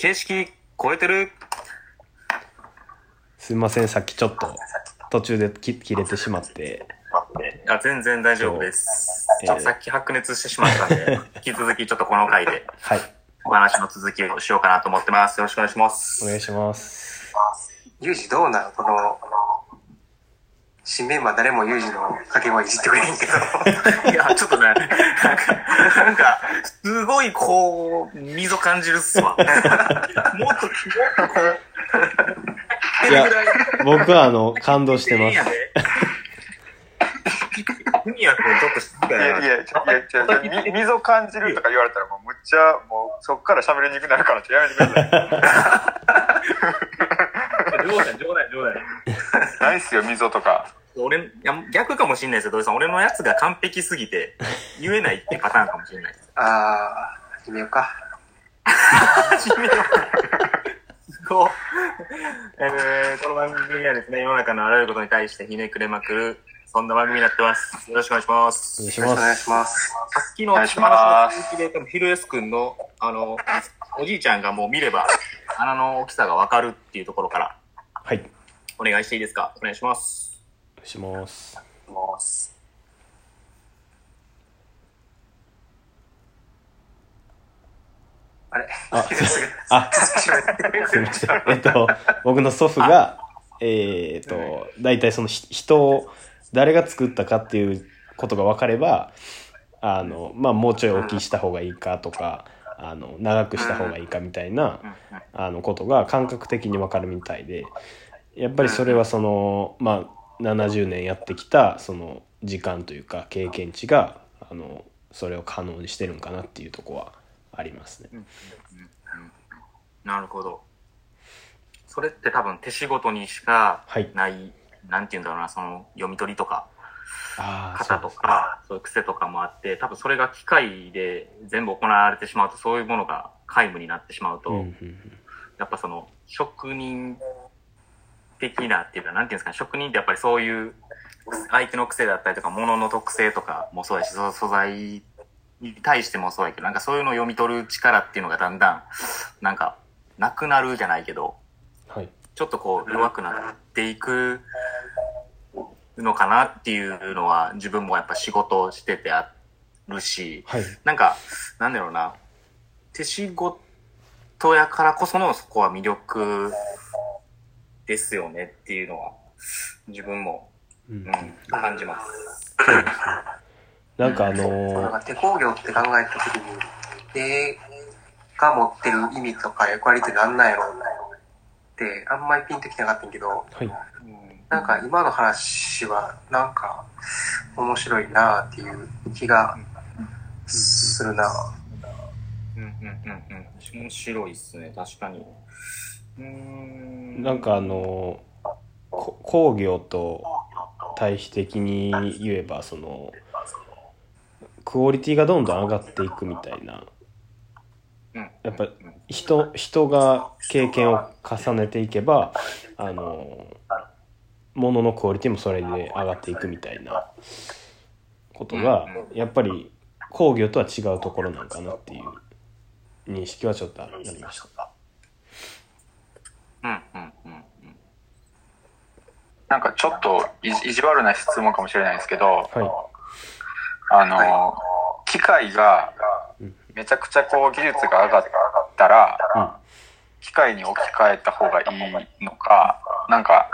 形式超えてるすいません、さっきちょっと途中でき切れてしまって。あ全然大丈夫です。えーちょっとさっき白熱してしまったんで、引き続きちょっとこの回ではい。お話の続きをしようかなと思ってます。よろしくお願いします。お願いします。ユージどうなのこの、新メンバー誰もユージの掛け声いじってくれへんけど。いや、ちょっとね、なんか、なんか、すごいこう、溝感じるっすわ。もっと、もっと、いや、僕はあの、感動してます。ふみやくんちょっといやいや、いや、いや、み溝感じるとか言われたらもうむっちゃ、もうそっから喋りにくくなるからちょっとやめてください。冗談、冗談、冗談。ないっすよ、溝とか。俺、いや逆かもしんないですよ、土井さん。俺のやつが完璧すぎて、言えないってパターンかもしれないです。あー、始めようか。始めよう。すごい。えー、この番組はですね、世の中のあらゆることに対してひねくれまくる、そんな番組になってます。よろしくお願いします。お願いしよろしくお願います。します。さっきのお願いします話の続きで、多分ヒルエス君の、あの、おじいちゃんがもう見れば、穴の大きさがわかるっていうところから、はい。お願いしていいですか？お願いします。お願いします。あれ？あ、あ、すみません。えっと、僕の祖父が、えーっと、大体そのひ人を、誰が作ったかっていうことが分かれば、あの、まあ、もうちょい大きいした方がいいかとか、あの、長くした方がいいかみたいな、あの、ことが感覚的に分かるみたいで、やっぱりそれはその、まあ、70年やってきた、その、時間というか、経験値が、あの、それを可能にしてるんかなっていうとこはありますね。なるほど。それって多分手仕事にしかはいない、なんて言うんだろうな、その読み取りとか、ああ、型とか、そういう癖とかもあって、多分それが機械で全部行われてしまうと、そういうものが皆無になってしまうと、うんうんうんやっぱその職人的なっていうか、なんていうんですかね、職人ってやっぱりそういう相手の癖だったりとか、物の特性とかもそうやし、そ素材に対してもそうやけど、なんかそういうのを読み取る力っていうのがだんだん、なんか、なくなるじゃないけど、はい。ちょっとこう弱くなっていくのかなっていうのは自分もやっぱ仕事をしててあるし、はい。なんか、なんだろうな、手仕事やからこそのそこは魅力ですよねっていうのは自分も、うんうん、感じます。なんかあなんのか手工業って考えたときに、手が持ってる意味とか役割って何なんやろうって、あんまりピンときてなかったんやけど、ー、はい。うんなんか今の話は、なんか面白いなっていう気がするな。うんうんうんうん。面白いっすね、確かに。なんかあの工業と対比的に言えばそのクオリティがどんどん上がっていくみたいなやっぱ人人が経験を重ねていけばあのもののクオリティもそれで上がっていくみたいなことがやっぱり工業とは違うところなんかなっていう認識はちょっとありました。うんうんうんうん。なんかちょっと意地悪な質問かもしれないですけど、はあの、機械がめちゃくちゃこう技術が上がったら、うん。機械に置き換えた方がいいのか、なんか、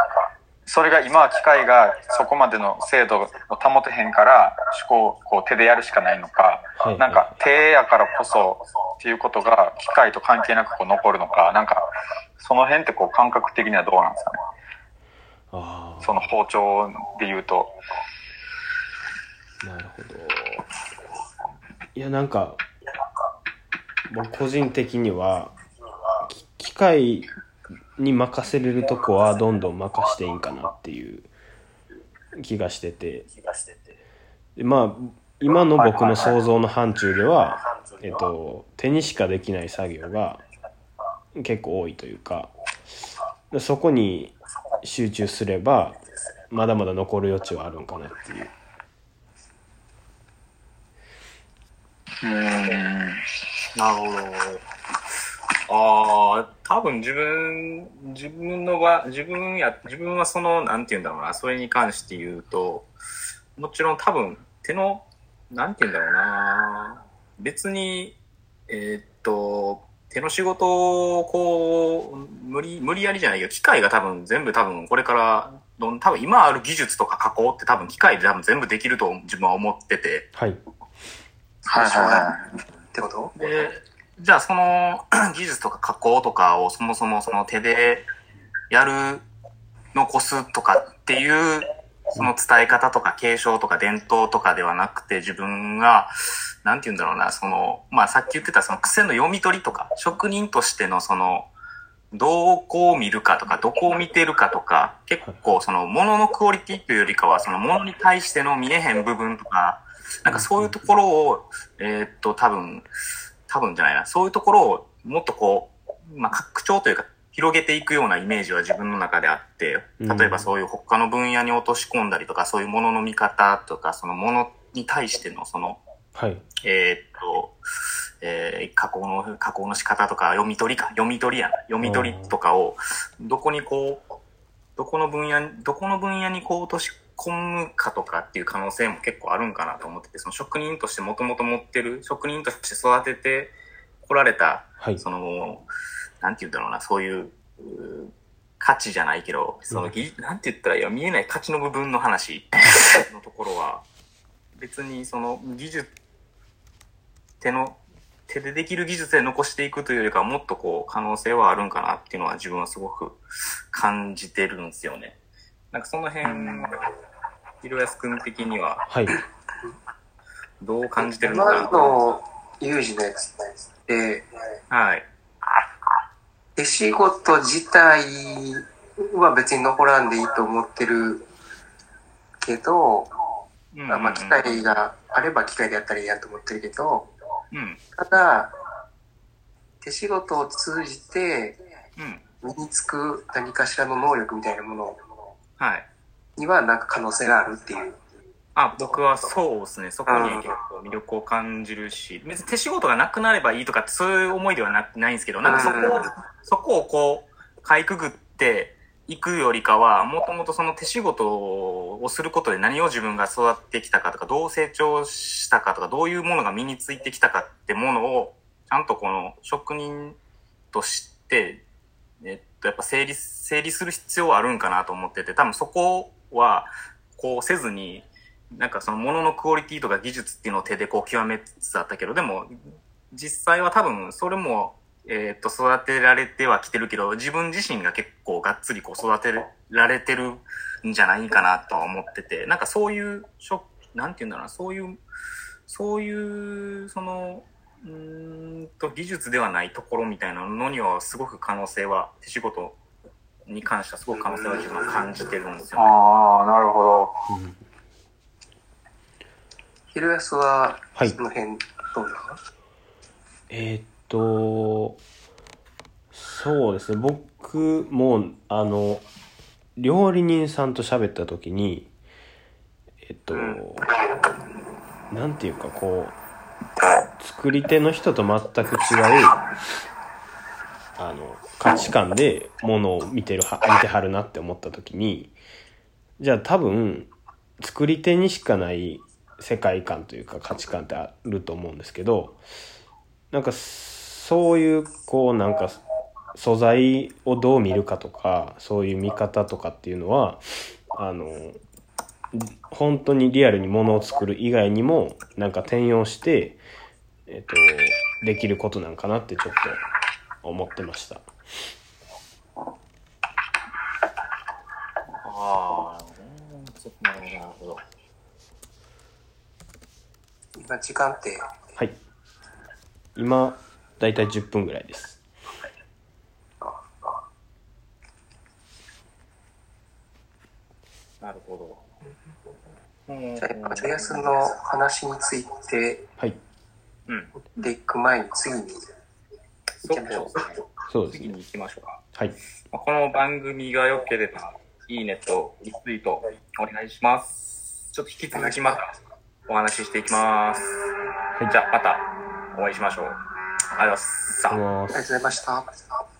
それが今は機械がそこまでの精度を保てへんから、手工をこう手でやるしかないのか、はい。なんか手やからこそっていうことが機械と関係なくこう残るのか、なんか、その辺ってこう感覚的にはどうなんですかね？あその包丁で言うと。あなるほど。いやなんか僕個人的にはき機械に任せれるとこはどんどん任していいんかなっていう気がしてて。でまあ今の僕の想像の範疇では、えっと、手にしかできない作業が結構多いというかでそこに集中すればまだまだ残る余地はあるんかなっていううん。なるほど。ああ、多分自分、自分のは、自分や、自分はその、なんて言うんだろうな、それに関して言うと、もちろん多分、手の、なんて言うんだろうな、別に、えーっと、手の仕事を、こう、無理、無理やりじゃないけど、機械が多分全部多分これから、どん多分今ある技術とか加工って多分機械で多分全部できると自分は思ってて、はい。はいはいはってこと？で、じゃあその 技術とか加工とかをそもそもその手でやる、残すとかっていう、その伝え方とか継承とか伝統とかではなくて自分が、なんて言うんだろうな、その、まあさっき言ってたその癖の読み取りとか、職人としてのその、どこを見るかとか、どこを見てるかとか、結構その物のクオリティというよりかは、その物に対しての見えへん部分とか、なんかそういうところを、えーっと、多分、多分じゃないな、そういうところをもっとこう、まあ、拡張というか、広げていくようなイメージは自分の中であって、うん例えばそういう他の分野に落とし込んだりとか、そういうものの見方とか、そのものに対してのその、はい。えーっと、えー加工の、加工の仕方とか、読み取りか、読み取りやな、読み取りとかを、どこにこう、どこの分野に、どこの分野にこう落とし込むかとかっていう可能性も結構あるんかなと思ってて、その職人としてもともと持ってる、職人として育ててこられた、はい。その、なんて言うんだろうな、そういう、うー価値じゃないけど、そのぎ、なんて言ったらいいや、見えない価値の部分の話のところは、別にその技術、手の、手でできる技術で残していくというよりかは、もっとこう、可能性はあるんかなっていうのは自分はすごく感じてるんですよね。なんかその辺、ひろやすくん的にははい。どう感じてるの今かなのユージのやつって、はい。手仕事自体は別に残らんでいいと思ってるけど、うんまあ機械があれば機械でやったらいいやと思ってるけど、うん。ただ、手仕事を通じてうん。身につく何かしらの能力みたいなものはい。にはなんか可能性があるっていう。あ、僕はそうですね。そこに結構魅力を感じるし、別に手仕事がなくなればいいとかってそういう思いではなないんですけど、なんかそこをうん、そこをこう、かいくぐっていくよりかは、もともとその手仕事をすることで何を自分が育ってきたかとか、どう成長したかとか、どういうものが身についてきたかってものを、ちゃんとこの職人として、えっと、やっぱ整理、整理する必要はあるんかなと思ってて、多分そこは、こうせずに、なんかそのもののクオリティとか技術っていうのを手でこう極めつつあったけど、でも実際は多分それも、えっと育てられてはきてるけど、自分自身が結構がっつりこう育てられてるんじゃないかなとは思ってて、なんかそういう、しょなんていうんだろうな、そういう、そういう、その、うーんと技術ではないところみたいなのにはすごく可能性は、手仕事に関してはすごく可能性は自分は感じてるんですよね。ああ、なるほど。うんヒルヤスは、はい。その辺どうなのえーっと、そうですね。僕も、あの、料理人さんと喋った時に、えっと、なんていうかこう、作り手の人と全く違う、あの、価値観でものを見てるは、見てはるなって思った時に、じゃあ多分、作り手にしかない世界観というか価値観ってあると思うんですけど、なんかそういうこうなんか素材をどう見るかとかそういう見方とかっていうのはあの本当にリアルにものを作る以外にもなんか転用して、えっと、できることなんかなってちょっと思ってました。ああ、うんそなるほど、なるほど。今時間って、はい。今、だいたい10分ぐらいです。なるほど。うんじゃあ、ジャイアスの話についてはい。うん。でいく前に次にそうですね。そうですね。次に行きましょうか。はい。まあこの番組が良ければ、いいねとリツイートお願いします。ちょっと引き続きまたお話ししていきます。はいじゃあ、またお会いしましょう。ありがとうございます。ありがとうございますありがとうございました。